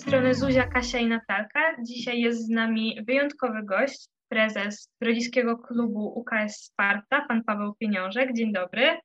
strony Zuzia, Kasia i Natalka. Dzisiaj jest z nami wyjątkowy gość, prezes Grodziskiego Klubu UKS Sparta, pan Paweł Pieniążek. Dzień dobry.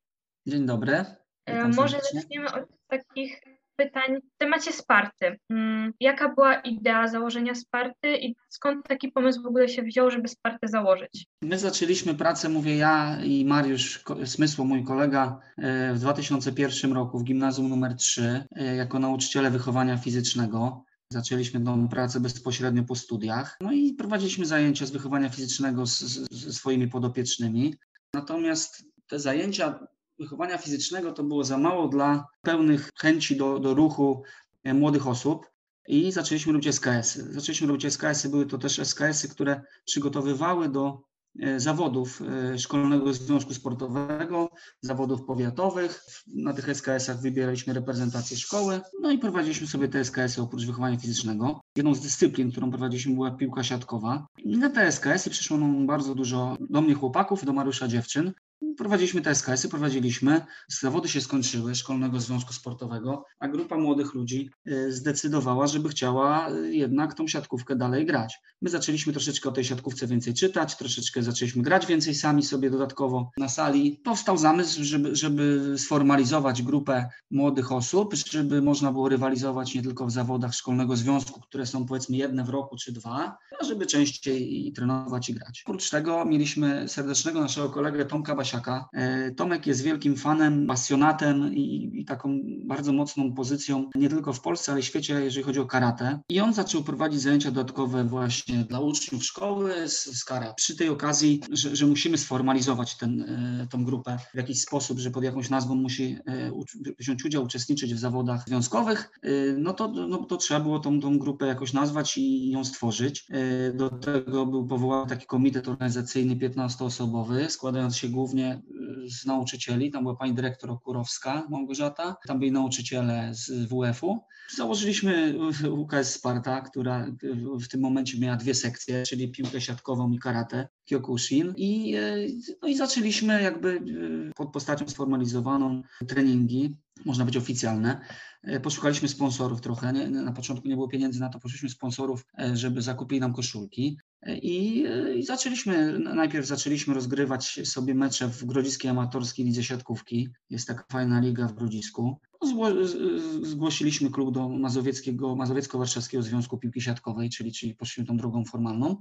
Dzień dobry. E, Witam Może serdecznie. zaczniemy od takich pytań w temacie Sparty. Mm, Jaka była idea założenia Sparty i skąd taki pomysł w ogóle się wziął, żeby Spartę założyć? My zaczęliśmy pracę, mówię ja i Mariusz Smysło, mój kolega, e, w 2001 roku w gimnazjum numer 3 e, jako nauczyciele wychowania fizycznego. Zaczęliśmy tą pracę bezpośrednio po studiach. No i prowadziliśmy zajęcia z wychowania fizycznego ze swoimi podopiecznymi. Natomiast te zajęcia wychowania fizycznego to było za mało dla pełnych chęci do, do ruchu e, młodych osób. I zaczęliśmy robić SKS-y. Zaczęliśmy robić SKS-y, były to też SKS-y, które przygotowywały do zawodów e, Szkolnego Związku Sportowego, zawodów powiatowych. Na tych SKS-ach wybieraliśmy reprezentację szkoły, no i prowadziliśmy sobie te SKS-y oprócz wychowania fizycznego. Jedną z dyscyplin, którą prowadziliśmy była piłka siatkowa. I na te SKS-y przyszło nam bardzo dużo do mnie chłopaków do Mariusza dziewczyn. Prowadziliśmy te SKS-y, prowadziliśmy, zawody się skończyły Szkolnego Związku Sportowego, a grupa młodych ludzi y, zdecydowała, żeby chciała y, jednak tą siatkówkę dalej grać. My zaczęliśmy troszeczkę o tej siatkówce więcej czytać, troszeczkę zaczęliśmy grać więcej sami sobie dodatkowo na sali. Powstał zamysł, żeby, żeby sformalizować grupę młodych osób, żeby można było rywalizować nie tylko w zawodach Szkolnego Związku, które są powiedzmy jedne w roku czy dwa, a żeby częściej i trenować i grać. Oprócz tego mieliśmy serdecznego naszego kolegę Tomka Basiaka. E, Tomek jest wielkim fanem, pasjonatem i, i taką bardzo mocną pozycją nie tylko w Polsce, ale w świecie, jeżeli chodzi o karate. I on zaczął prowadzić zajęcia dodatkowe właśnie dla uczniów szkoły z, z karate. Przy tej okazji, że, że musimy sformalizować ten, e, tą grupę w jakiś sposób, że pod jakąś nazwą musi e, wziąć udział, uczestniczyć w zawodach związkowych, no to, no to trzeba było tą, tą grupę jakoś nazwać i ją stworzyć. Do tego był powołany taki komitet organizacyjny 15-osobowy, składający się głównie z nauczycieli. Tam była pani dyrektor Okurowska, Małgorzata, tam byli nauczyciele z WF-u. Założyliśmy UKS Sparta, która w tym momencie miała dwie sekcje, czyli piłkę siatkową i karate, Kyokushin. I, e, no i zaczęliśmy jakby e, pod postacią sformalizowaną treningi, można być oficjalne. E, Poszukaliśmy sponsorów trochę. Nie, na początku nie było pieniędzy na to, poszukaliśmy sponsorów, żeby zakupili nam koszulki. I, I zaczęliśmy, najpierw zaczęliśmy rozgrywać sobie mecze w Grodziskiej Amatorskiej Lidze Siatkówki. Jest taka fajna liga w Grodzisku. No, Zgło, z- zgłosiliśmy klub do Mazowieckiego, Mazowiecko-Warszawskiego Związku Piłki Siatkowej, czyli, czyli poszliśmy tą drogą formalną.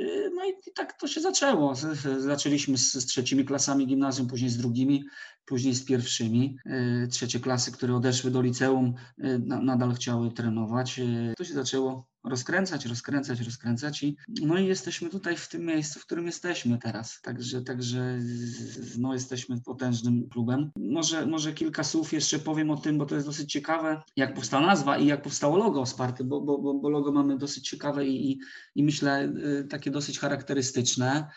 Y, No i tak to się zaczęło. Zaczęliśmy z, z trzecimi klasami gimnazjum, później z drugimi, później z pierwszymi. Y, Trzecie klasy, które odeszły do liceum, y, na, nadal chciały trenować. To się zaczęło rozkręcać, rozkręcać, rozkręcać i no i jesteśmy tutaj w tym miejscu, w którym jesteśmy teraz. Także, także no, jesteśmy potężnym klubem. Może, może kilka słów jeszcze powiem o tym, bo to jest dosyć ciekawe, jak powstała nazwa i jak powstało logo Sparty, bo, bo, bo, bo logo mamy dosyć ciekawe i, i, i myślę y, takie dosyć charakterystyczne.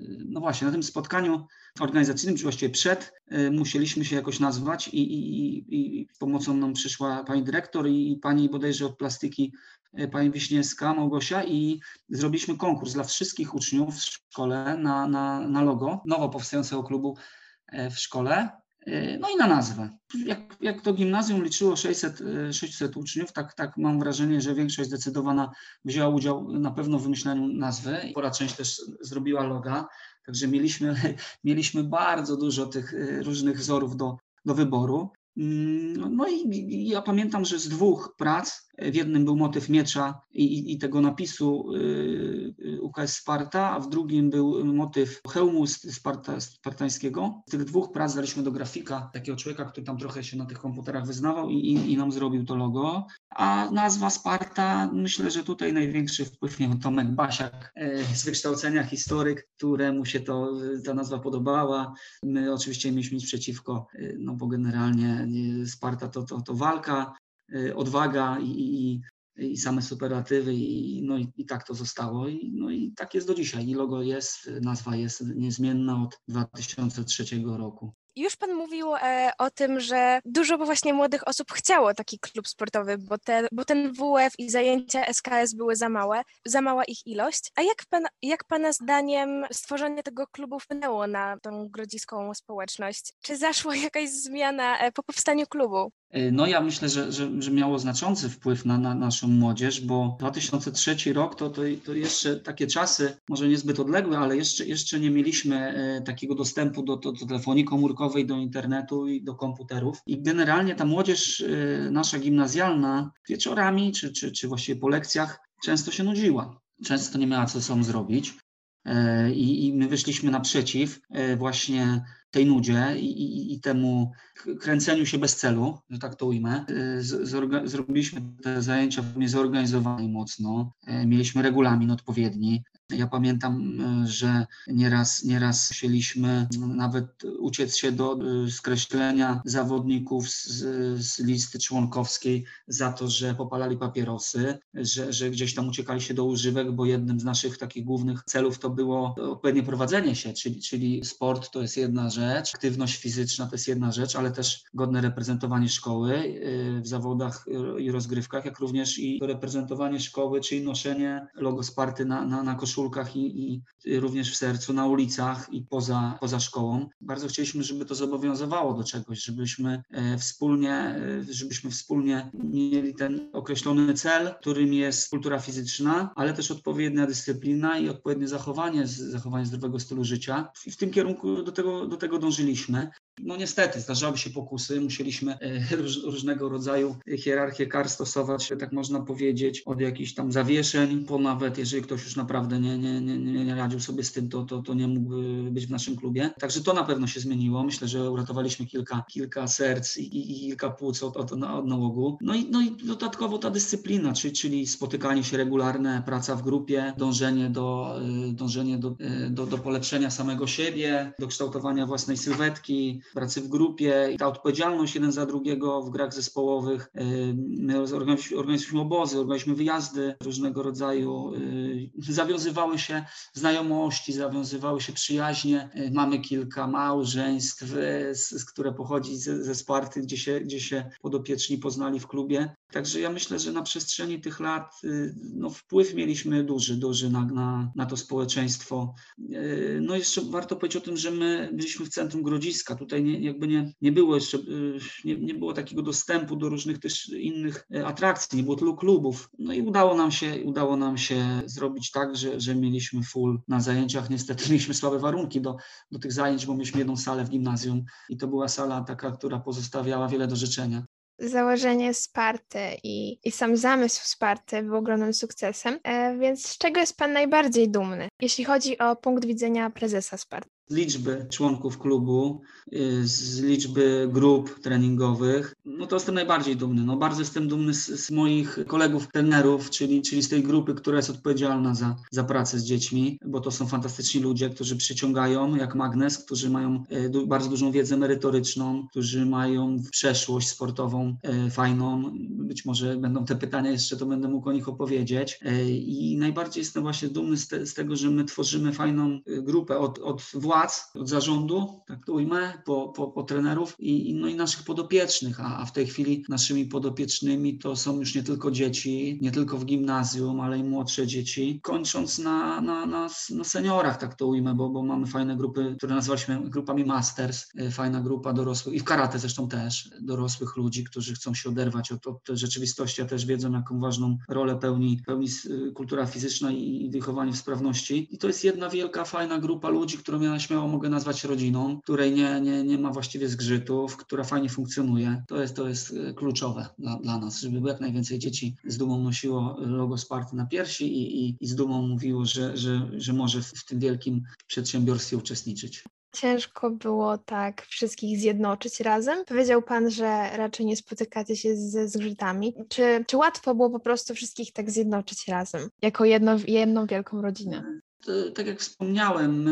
Y, No właśnie, na tym spotkaniu organizacyjnym, czy właściwie przed, y, musieliśmy się jakoś nazwać i, i, i, pomocą nam przyszła pani dyrektor i, pani bodajże od plastyki, y, pani Wiśniewska, Małgosia i zrobiliśmy konkurs dla wszystkich uczniów w szkole na, na, na logo nowo powstającego klubu e, w szkole. E, No i na nazwę. Jak, jak to gimnazjum liczyło 600, e, 600 uczniów, tak, tak mam wrażenie, że większość zdecydowana wzięła udział na pewno w wymyślaniu nazwy. Spora część też zrobiła loga, także mieliśmy, mieliśmy bardzo dużo tych e, różnych wzorów do, do wyboru. Mm, No i ja pamiętam, że z dwóch prac, w jednym był motyw miecza i, i, tego napisu y, y, UKS Sparta, a w drugim był motyw hełmu Sparta, spartańskiego. Z tych dwóch prac daliśmy do grafika, takiego człowieka, który tam trochę się na tych komputerach wyznawał i, i, i nam zrobił to logo. A nazwa Sparta, myślę, że tutaj największy wpływ miał Tomek Basiak, e, z wykształcenia historyk, któremu się to, ta nazwa podobała. My oczywiście mieliśmy nic przeciwko, no bo generalnie Sparta to, to, to walka, odwaga i, i, i same superlatywy i, no i, i tak to zostało. I, no i tak jest do dzisiaj. I logo jest, nazwa jest niezmienna od 2003 roku. Już pan mówił e, o tym, że dużo właśnie młodych osób chciało taki klub sportowy, bo, te, bo ten WF i zajęcia SKS były za małe, za mała ich ilość. A jak, pan, jak pana zdaniem stworzenie tego klubu wpłynęło na tą grodziską społeczność? Czy zaszła jakaś zmiana e, po powstaniu klubu? E, no ja myślę, że, że, że miało znaczący wpływ na, na, naszą młodzież, bo 2003 rok to, to, to jeszcze takie czasy, może niezbyt odległe, ale jeszcze, jeszcze nie mieliśmy e, takiego dostępu do, do, do telefonii komórkowej, do internetu i do komputerów. I generalnie ta młodzież e, nasza gimnazjalna wieczorami, czy, czy, czy właściwie po lekcjach często się nudziła. Często nie miała co sobą zrobić. I, I my wyszliśmy naprzeciw właśnie tej nudzie i, i, i, temu kręceniu się bez celu, że tak to ujmę. Zorga- zrobiliśmy te zajęcia zorganizowane mocno. Mieliśmy regulamin odpowiedni. Ja pamiętam, e, że nieraz, nieraz chcieliśmy nawet uciec się do skreślenia zawodników z, z listy członkowskiej za to, że popalali papierosy, że, że gdzieś tam uciekali się do używek, bo jednym z naszych takich głównych celów to było odpowiednie prowadzenie się, czyli, czyli sport to jest jedna rzecz, aktywność fizyczna to jest jedna rzecz, ale też godne reprezentowanie szkoły e, w zawodach i rozgrywkach, jak również i reprezentowanie szkoły, czyli noszenie logo Sparty na, na, na koszulkach i, i, również w sercu, na ulicach i poza, poza szkołą. Bardzo chcieliśmy, żeby to zobowiązywało do czegoś, żebyśmy e, wspólnie, żebyśmy wspólnie mieli ten określony cel, którym jest kultura fizyczna, ale też odpowiednia dyscyplina i odpowiednie zachowanie, zachowanie zdrowego stylu życia. I w tym kierunku do tego, do tego dążyliśmy. No niestety, zdarzały się pokusy, musieliśmy e, róż, różnego rodzaju hierarchię kar stosować, tak można powiedzieć, od jakichś tam zawieszeń, po nawet jeżeli ktoś już naprawdę nie, nie, nie, nie radził sobie z tym, to, to, to nie mógł być w naszym klubie. Także to na pewno się zmieniło. Myślę, że uratowaliśmy kilka, kilka serc i, i kilka płuc od, od, od nałogu. No i, no i dodatkowo ta dyscyplina, czyli, czyli spotykanie się regularne, praca w grupie, dążenie do, e, dążenie do, e, do, do polepszenia samego siebie, do kształtowania własnej sylwetki, pracy w grupie ta odpowiedzialność jeden za drugiego w grach zespołowych. My organizowaliśmy obozy, organizowaliśmy wyjazdy różnego rodzaju. Zawiązywały się znajomości, zawiązywały się przyjaźnie. Mamy kilka małżeństw, które pochodzi ze, ze Sparty, gdzie się, gdzie się podopieczni poznali w klubie. Także ja myślę, że na przestrzeni tych lat y, no, wpływ mieliśmy duży, duży na, na, na to społeczeństwo. Y, no jeszcze warto powiedzieć o tym, że my byliśmy w centrum Grodziska. Tutaj nie, jakby nie, nie było jeszcze, y, nie, nie było takiego dostępu do różnych też innych atrakcji, nie było tylu klubów. No i udało nam się, udało nam się zrobić tak, że, że mieliśmy full na zajęciach. Niestety mieliśmy słabe warunki do, do tych zajęć, bo mieliśmy jedną salę w gimnazjum i to była sala taka, która pozostawiała wiele do życzenia założenie Sparty i, i sam zamysł Sparty był ogromnym sukcesem. E, więc z czego jest Pan najbardziej dumny, jeśli chodzi o punkt widzenia prezesa Sparty? Z liczby członków klubu, y, z liczby grup treningowych, no to jestem najbardziej dumny. No bardzo jestem dumny z, z, moich kolegów trenerów, czyli, czyli z tej grupy, która jest odpowiedzialna za, za pracę z dziećmi, bo to są fantastyczni ludzie, którzy przyciągają jak magnes, którzy mają y, bardzo dużą wiedzę merytoryczną, którzy mają przeszłość sportową y, fajną. Być może będą te pytania jeszcze, to będę mógł o nich opowiedzieć. I najbardziej jestem właśnie dumny z, te, z tego, że my tworzymy fajną grupę od, od władz, władz, od zarządu, tak to ujmę, po, po, po trenerów i, no i naszych podopiecznych, a, a w tej chwili naszymi podopiecznymi to są już nie tylko dzieci, nie tylko w gimnazjum, ale i młodsze dzieci, kończąc na, na, na, na seniorach, tak to ujmę, bo, bo mamy fajne grupy, które nazwaliśmy grupami Masters, e, fajna grupa dorosłych i w karate zresztą też, dorosłych ludzi, którzy chcą się oderwać od, od rzeczywistości, a też wiedzą, jaką ważną rolę pełni, pełni e, kultura fizyczna i, i wychowanie w sprawności. I to jest jedna wielka, fajna grupa ludzi, którą ja śmiało mogę nazwać rodziną, której nie, nie, nie ma właściwie zgrzytów, która fajnie funkcjonuje. To jest, to jest e, kluczowe dla, dla nas, żeby jak najwięcej dzieci z dumą nosiło logo Sparty na piersi i, i, i z dumą mówiło, że, że, że może w, w tym wielkim przedsiębiorstwie uczestniczyć. Ciężko było tak wszystkich zjednoczyć razem. Powiedział Pan, że raczej nie spotykacie się ze zgrzytami. Czy, czy łatwo było po prostu wszystkich tak zjednoczyć razem, jako jedno, jedną wielką rodzinę? E, tak jak wspomniałem,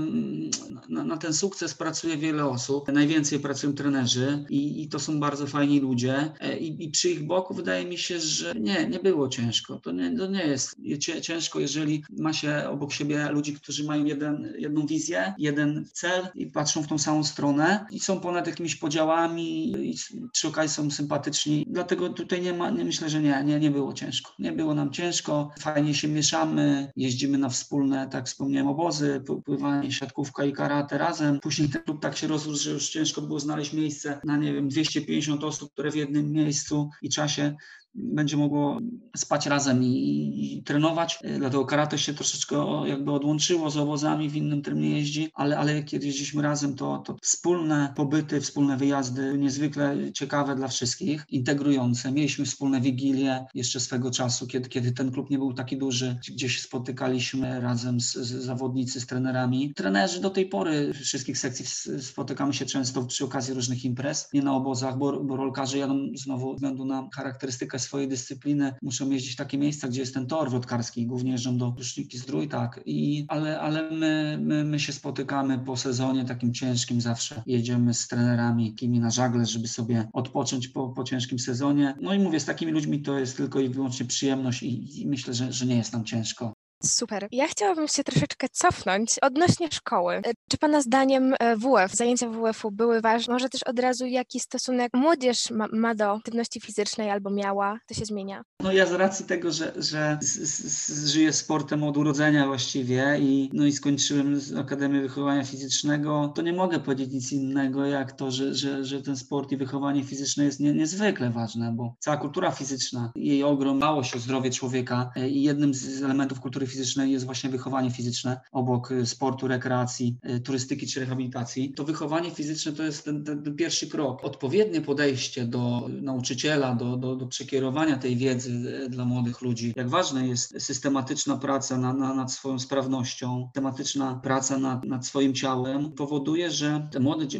na, na, ten sukces pracuje wiele osób. Najwięcej pracują trenerzy i, i to są bardzo fajni ludzie. E, I, I, przy ich boku wydaje mi się, że nie, nie było ciężko. To nie, to nie jest ciężko, jeżeli ma się obok siebie ludzi, którzy mają jeden, jedną wizję, jeden cel i patrzą w tą samą stronę i są ponad jakimiś podziałami i przy okazji są sympatyczni. Dlatego tutaj nie ma, nie, myślę, że nie, nie, nie było ciężko. Nie było nam ciężko, fajnie się mieszamy, jeździmy na wspólne, tak wspomniałem, wspomniałem, obozy, pływanie, siatkówka i karate razem. Później ten klub tak się rozrósł, że już ciężko było znaleźć miejsce na, nie wiem, 250 osób, które w jednym miejscu i czasie będzie mogło spać razem i, i, trenować. Dlatego karate się troszeczkę jakby odłączyło z obozami, w innym terminie jeździ, ale, ale kiedy jeździliśmy razem, to, to wspólne pobyty, wspólne wyjazdy, niezwykle ciekawe dla wszystkich, integrujące. Mieliśmy wspólne wigilie jeszcze swego czasu, kiedy, kiedy ten klub nie był taki duży, gdzie się spotykaliśmy razem z, z zawodnicy, z trenerami. Trenerzy do tej pory wszystkich sekcji spotykamy się często przy okazji różnych imprez, nie na obozach, bo, bo rolkarze jadą znowu ze względu na charakterystykę swojej dyscypliny muszą jeździć w takie miejsca, gdzie jest ten tor wodkarski, głównie jeżdżą do Ruszniki Zdrój, tak, I, ale, ale my, my, my się spotykamy po sezonie takim ciężkim zawsze, jedziemy z trenerami takimi na żagle, żeby sobie odpocząć po, po ciężkim sezonie. No i mówię, z takimi ludźmi to jest tylko i wyłącznie przyjemność i, i myślę, że, że nie jest nam ciężko. Super. Ja chciałabym się troszeczkę cofnąć odnośnie szkoły. E, czy Pana zdaniem e, WF, zajęcia WF-u były ważne? Może też od razu jaki stosunek młodzież ma, ma do aktywności fizycznej albo miała? To się zmienia? No ja z racji tego, że, że z, z, żyję sportem od urodzenia właściwie i, no i skończyłem Akademię Wychowania Fizycznego, to nie mogę powiedzieć nic innego jak to, że, że, że ten sport i wychowanie fizyczne jest nie, niezwykle ważne, bo cała kultura fizyczna, jej ogrom, małość o zdrowie człowieka e, i jednym z elementów kultury fizycznej jest właśnie wychowanie fizyczne obok y, sportu, rekreacji, y, turystyki czy rehabilitacji. To wychowanie fizyczne to jest ten, ten, ten pierwszy krok. Odpowiednie podejście do nauczyciela, do, do, do przekierowania tej wiedzy y, dla młodych ludzi. Jak ważna jest systematyczna praca na, na, nad swoją sprawnością, systematyczna praca nad, nad swoim ciałem powoduje, że te młode,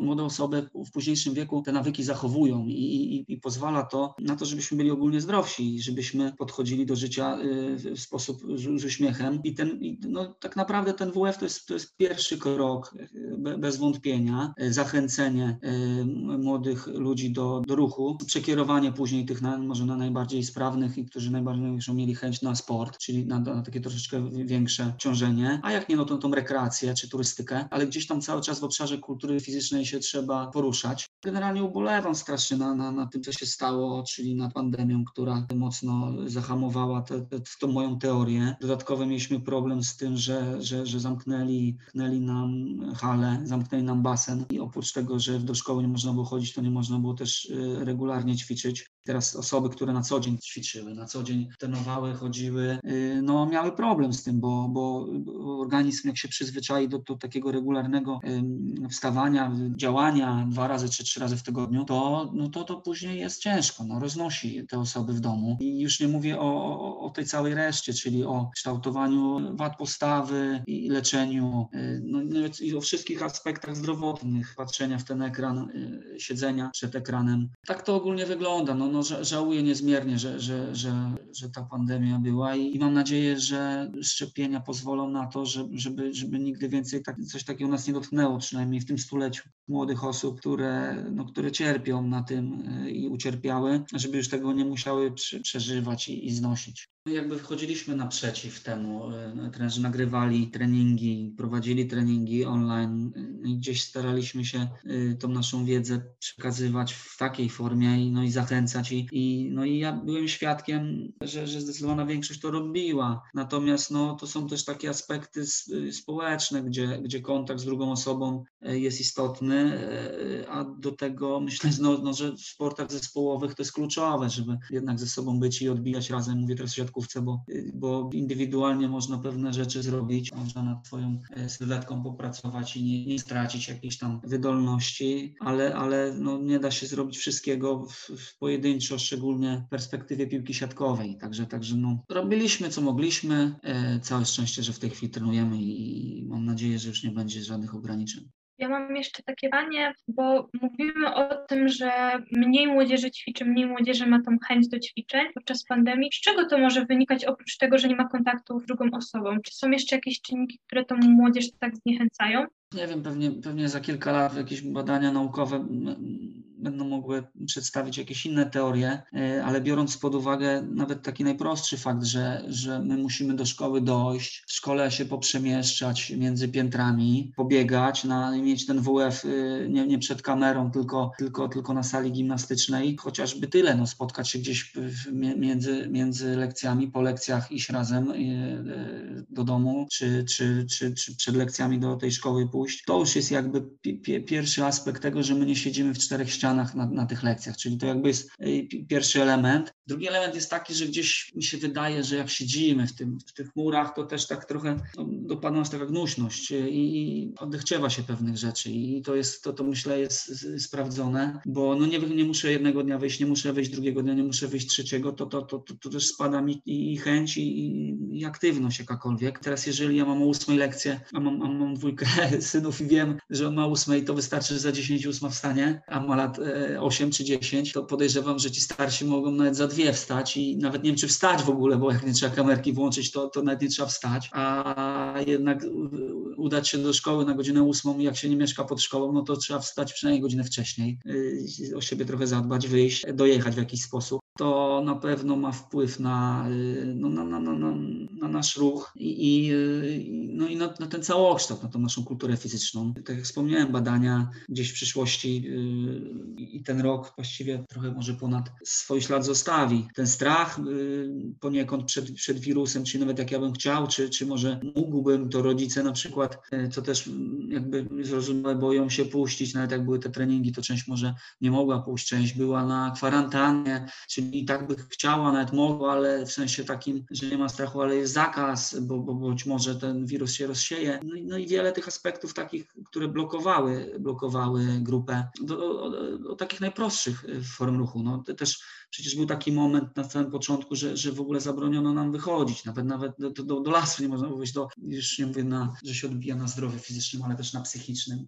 młode osoby w późniejszym wieku te nawyki zachowują i, i, i pozwala to na to, żebyśmy byli ogólnie zdrowsi, żebyśmy podchodzili do życia w sposób z, z uśmiechem. I ten, no, tak naprawdę ten WF to jest, to jest pierwszy krok, bez wątpienia, zachęcenie y, młodych ludzi do, do ruchu, przekierowanie później tych na, może na najbardziej sprawnych i którzy najbardziej mieli chęć na sport, czyli na, na takie troszeczkę większe ciążenie, a jak nie, no to tą rekreację czy turystykę, ale gdzieś tam cały czas w obszarze kultury fizycznej się trzeba poruszać. Generalnie ubolewam strasznie na, na, na tym, co się stało, czyli nad pandemią, która mocno zahamowała tę moją teorię Dodatkowo mieliśmy problem z tym, że, że, że zamknęli, zamknęli nam halę, zamknęli nam basen i oprócz tego, że do szkoły nie można było chodzić, to nie można było też y, regularnie ćwiczyć. Teraz osoby, które na co dzień ćwiczyły, na co dzień trenowały, chodziły, y, no miały problem z tym, bo, bo organizm jak się przyzwyczai do, do takiego regularnego wstawania, działania dwa razy czy trzy razy w tygodniu, to, no to, to później jest ciężko, no roznosi te osoby w domu. I już nie mówię o, o, tej całej reszcie, czyli o kształtowaniu wad postawy i leczeniu, y, no, i o wszystkich aspektach zdrowotnych, patrzenia w ten ekran, y, siedzenia przed ekranem. Tak to ogólnie wygląda. No, no, żałuję niezmiernie, że, że, że, że ta pandemia była i mam nadzieję, że szczepienia pozwolą na to, żeby, żeby nigdy więcej tak, coś takiego nas nie dotknęło, przynajmniej w tym stuleciu młodych osób, które, no, które cierpią na tym y, i ucierpiały, żeby już tego nie musiały przeżywać i, i znosić. Jakby wchodziliśmy naprzeciw temu. E, trenerzy nagrywali treningi, prowadzili treningi online i gdzieś staraliśmy się e, tą naszą wiedzę przekazywać w takiej formie i, no i zachęcać. I, i, no i ja byłem świadkiem, że, że zdecydowana większość to robiła. Natomiast no, to są też takie aspekty społeczne, gdzie, gdzie kontakt z drugą osobą e, jest istotny, a do tego myślę, no, no, że w sportach zespołowych to jest kluczowe, żeby jednak ze sobą być i odbijać razem. Mówię teraz o siatkówce, bo, bo indywidualnie można pewne rzeczy zrobić, można nad swoją e, sylwetką popracować i nie, nie stracić jakiejś tam wydolności, ale, ale no nie da się zrobić wszystkiego w, w pojedynczo, szczególnie w perspektywie piłki siatkowej. Także, także no, robiliśmy co mogliśmy. E, całe szczęście, że w tej chwili trenujemy i mam nadzieję, że już nie będzie żadnych ograniczeń. Ja mam jeszcze takie pytanie, bo mówimy o tym, że mniej młodzieży ćwiczy, mniej młodzieży ma tą chęć do ćwiczeń podczas pandemii. Z czego to może wynikać oprócz tego, że nie ma kontaktu z drugą osobą? Czy są jeszcze jakieś czynniki, które tą młodzież tak zniechęcają? Nie wiem, pewnie, pewnie za kilka lat jakieś badania naukowe będą mogły przedstawić jakieś inne teorie, e, ale biorąc pod uwagę nawet taki najprostszy fakt, że, że my musimy do szkoły dojść, w szkole się poprzemieszczać między piętrami, pobiegać, na, mieć ten WF y, nie, nie przed kamerą, tylko, tylko, tylko na sali gimnastycznej, chociażby tyle, no, spotkać się gdzieś między, między lekcjami, po lekcjach iść razem y, y, do domu, czy, czy, czy, czy przed lekcjami do tej szkoły pójść. To już jest jakby pierwszy aspekt tego, że my nie siedzimy w czterech ścianach na, na tych lekcjach, czyli to jakby jest pierwszy element. Drugi element jest taki, że gdzieś mi się wydaje, że jak siedzimy w, tym, w tych murach, to też tak trochę no, dopadła nas taka gnuśność i odechciewa się pewnych rzeczy i to jest, to, to myślę jest sprawdzone, bo no nie, nie muszę jednego dnia wyjść, nie muszę wyjść drugiego dnia, nie muszę wyjść trzeciego, to, to, to, to, to też spada mi i, chęć i, i aktywność jakakolwiek. Teraz jeżeli ja mam o ósmej lekcję, a mam, mam dwójkę synów i wiem, że on ma ósmej, to wystarczy, że za 10 ósma wstanie, a ma lat 8 e, czy 10, to podejrzewam, że ci starsi mogą nawet za dwie wstać i nawet nie wiem, czy wstać w ogóle, bo jak nie trzeba kamerki włączyć, to, to nawet nie trzeba wstać, a jednak udać się do szkoły na godzinę ósmą, jak się nie mieszka pod szkołą, no to trzeba wstać przynajmniej godzinę wcześniej, y, o siebie trochę zadbać, wyjść, dojechać w jakiś sposób to na pewno ma wpływ na, y, no, na, na, na, na nasz ruch i, i, y, no i na, na, ten całokształt, na tą naszą kulturę fizyczną. Tak jak wspomniałem, badania gdzieś w przyszłości yy, i ten rok właściwie trochę może ponad swój ślad zostawi. Ten strach yy, poniekąd przed, przed wirusem, czy nawet jak ja bym chciał, czy, czy może mógłbym, to rodzice na przykład, co też jakby zrozumiałe, boją się puścić, nawet jak były te treningi, to część może nie mogła pójść, część była na kwarantannie, czyli i tak by chciała, nawet mogła, ale w sensie takim, że nie ma strachu, ale jest zakaz, bo, bo być może ten wirus się rozsieje. No i, no i wiele tych aspektów takich, które blokowały, blokowały grupę, do, o, o, takich najprostszych form ruchu. No, też przecież był taki moment na samym początku, że, że w ogóle zabroniono nam wychodzić, nawet nawet do, do, do lasu nie można wyjść, do, już nie mówię, na, że się odbija na zdrowiu fizycznym, ale też na psychicznym.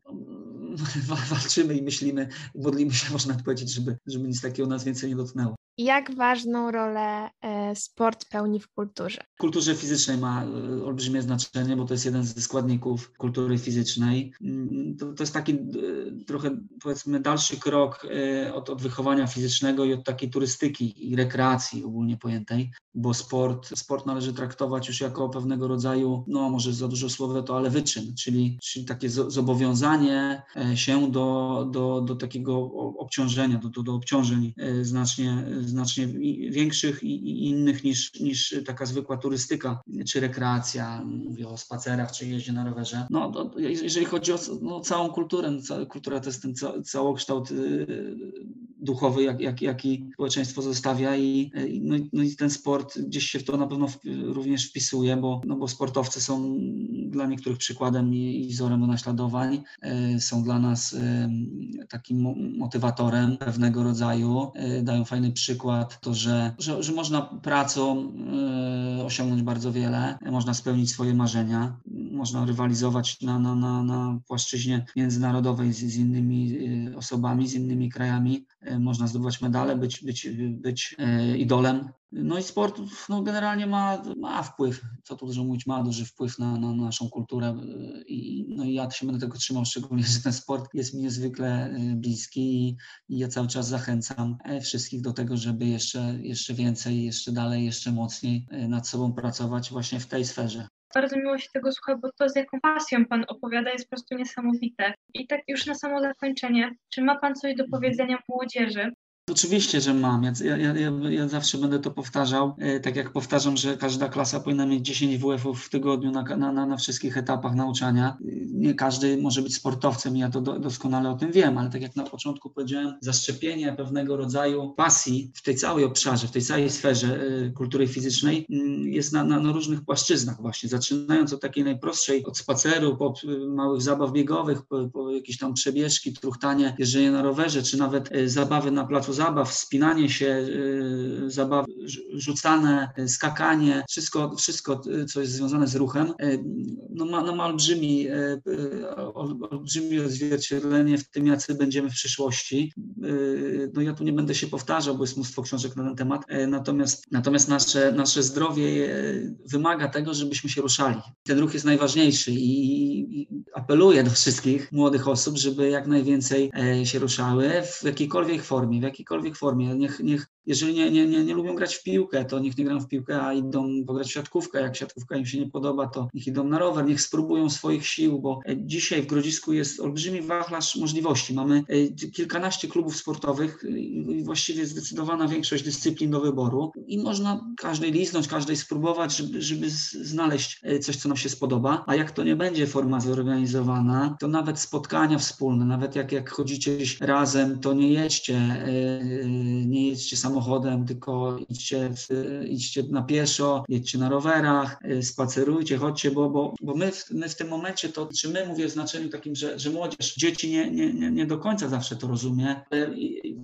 Walczymy i myślimy, modlimy się, można powiedzieć, żeby, żeby nic takiego nas więcej nie dotknęło. Jak ważną rolę e, sport pełni w kulturze? W kulturze fizycznej ma e, olbrzymie znaczenie, bo to jest jeden ze składników kultury fizycznej. Mm, to, to jest taki e, trochę powiedzmy dalszy krok od, od wychowania fizycznego i od takiej turystyki i rekreacji ogólnie pojętej, bo sport, sport należy traktować już jako pewnego rodzaju, no może za dużo słowa to, ale wyczyn, czyli, czyli takie zobowiązanie się do, do, do takiego obciążenia, do, do, do obciążeń znacznie znacznie większych i innych niż, niż taka zwykła turystyka czy rekreacja, mówię o spacerach czy jeździe na rowerze. No, jeżeli chodzi o no, całą kulturę, no, kultura to jest ten ca, całokształt y, duchowy, jak, jak, jaki społeczeństwo zostawia i, no, no, i ten sport gdzieś się w to na pewno w, również wpisuje, bo, no, bo sportowcy są dla niektórych przykładem i, i wzorem do naśladowań, y, są dla nas y, takim motywatorem pewnego rodzaju, dają fajny przykład to, że, że, że można pracą y, osiągnąć bardzo wiele, można spełnić swoje marzenia, można rywalizować na, na, na, na płaszczyźnie międzynarodowej z, z innymi y, osobami, z innymi krajami, y, można zdobywać medale, być, być, być idolem. No i sport no, generalnie ma, ma wpływ, co tu dużo mówić, ma duży wpływ na, na naszą kulturę i, no i ja się będę tego trzymał, szczególnie, że ten sport jest mi niezwykle y, bliski i, i ja cały czas zachęcam e, wszystkich do tego, żeby jeszcze, jeszcze więcej, jeszcze dalej, jeszcze mocniej y, nad sobą pracować właśnie w tej sferze. Bardzo miło się tego słucha, bo to z jaką pasją Pan opowiada jest po prostu niesamowite. I tak już na samo zakończenie, czy ma Pan coś do powiedzenia młodzieży, Oczywiście, że mam. Ja, ja, ja, ja, zawsze będę to powtarzał. E, tak jak powtarzam, że każda klasa powinna mieć 10 WF-ów w tygodniu na, na, na wszystkich etapach nauczania. Nie każdy może być sportowcem, ja to do, doskonale o tym wiem, ale tak jak na początku powiedziałem, zaszczepienie pewnego rodzaju pasji w tej całej obszarze, w tej całej sferze y, kultury fizycznej y, jest na, na, na, różnych płaszczyznach właśnie, zaczynając od takiej najprostszej, od spaceru, po małych zabaw biegowych, po, po jakieś tam przebieżki, truchtanie, jeżdżenie na rowerze, czy nawet zabawy na placu zabaw, wspinanie się, y, zabaw, rzucane, y, skakanie, wszystko, wszystko, y, co jest związane z ruchem, no ma, no ma olbrzymi, olbrzymie odzwierciedlenie w tym, jacy będziemy w przyszłości. no ja tu nie będę się powtarzał, bo jest mnóstwo książek na ten temat, natomiast, natomiast nasze, nasze zdrowie wymaga tego, żebyśmy się ruszali. Ten ruch jest najważniejszy i, i apeluję do wszystkich młodych osób, żeby jak najwięcej się ruszały w jakiejkolwiek formie, w jakiejkolwiek formie. Niech, niech jeżeli nie, nie, nie, nie lubią grać w piłkę, to niech nie grają w piłkę, a idą pograć w siatkówkę. Jak siatkówka im się nie podoba, to niech idą na rower, niech spróbują swoich sił, bo e, dzisiaj w Grodzisku jest olbrzymi wachlarz możliwości. Mamy e, kilkanaście klubów sportowych i właściwie zdecydowana większość dyscyplin do wyboru i można każdej liznąć, każdej spróbować, żeby, żeby znaleźć e, coś, co nam się spodoba. A jak to nie będzie forma zorganizowana, to nawet spotkania wspólne, nawet jak, jak chodzicie razem, to nie jedźcie, nie jedźcie samochodem, samochodem, tylko idźcie, idźcie na pieszo, jedźcie na rowerach, y, spacerujcie, chodźcie, bo, bo, bo my, w, my w tym momencie to, czy my mówię w znaczeniu takim, że, że młodzież, dzieci nie, nie, nie, nie do końca zawsze to rozumie.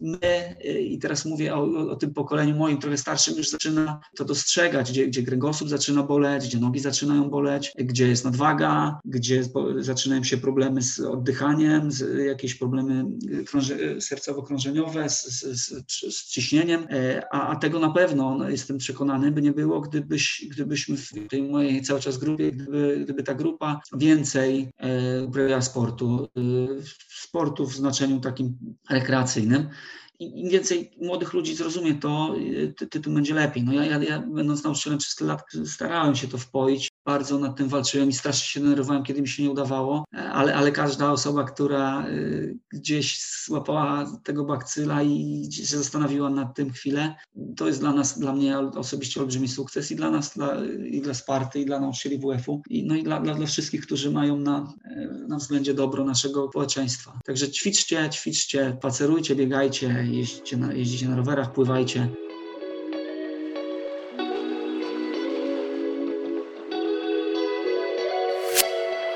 My, y, i teraz mówię o, o tym pokoleniu moim, trochę starszym, już zaczyna to dostrzegać, gdzie, gdzie kręgosłup zaczyna boleć, gdzie nogi zaczynają boleć, gdzie jest nadwaga, gdzie zaczynają się problemy z oddychaniem, z, jakieś problemy y, sercowo-krążeniowe, z, z, z, z ciśnieniem, E, a, a, tego na pewno no, jestem przekonany, by nie było, gdybyś, gdybyśmy w tej mojej cały czas grupie, gdyby, gdyby ta grupa więcej e, uprawiała sportu, e, sportu w znaczeniu takim rekreacyjnym im więcej młodych ludzi zrozumie to, tym będzie lepiej. No ja, ja, ja będąc nauczycielem przez lat starałem się to wpoić bardzo nad tym walczyłem i strasznie się denerwowałem, kiedy mi się nie udawało, ale, ale każda osoba, która y, gdzieś złapała tego bakcyla i się zastanowiła nad tym chwilę, to jest dla nas, dla mnie osobiście olbrzymi sukces i dla nas, dla, i dla Sparty, i dla nauczycieli WF-u, i, no i dla, dla, dla wszystkich, którzy mają na, na względzie dobro naszego społeczeństwa. Także ćwiczcie, ćwiczcie, pacerujcie, biegajcie, jeździcie na, jeździcie na rowerach, pływajcie.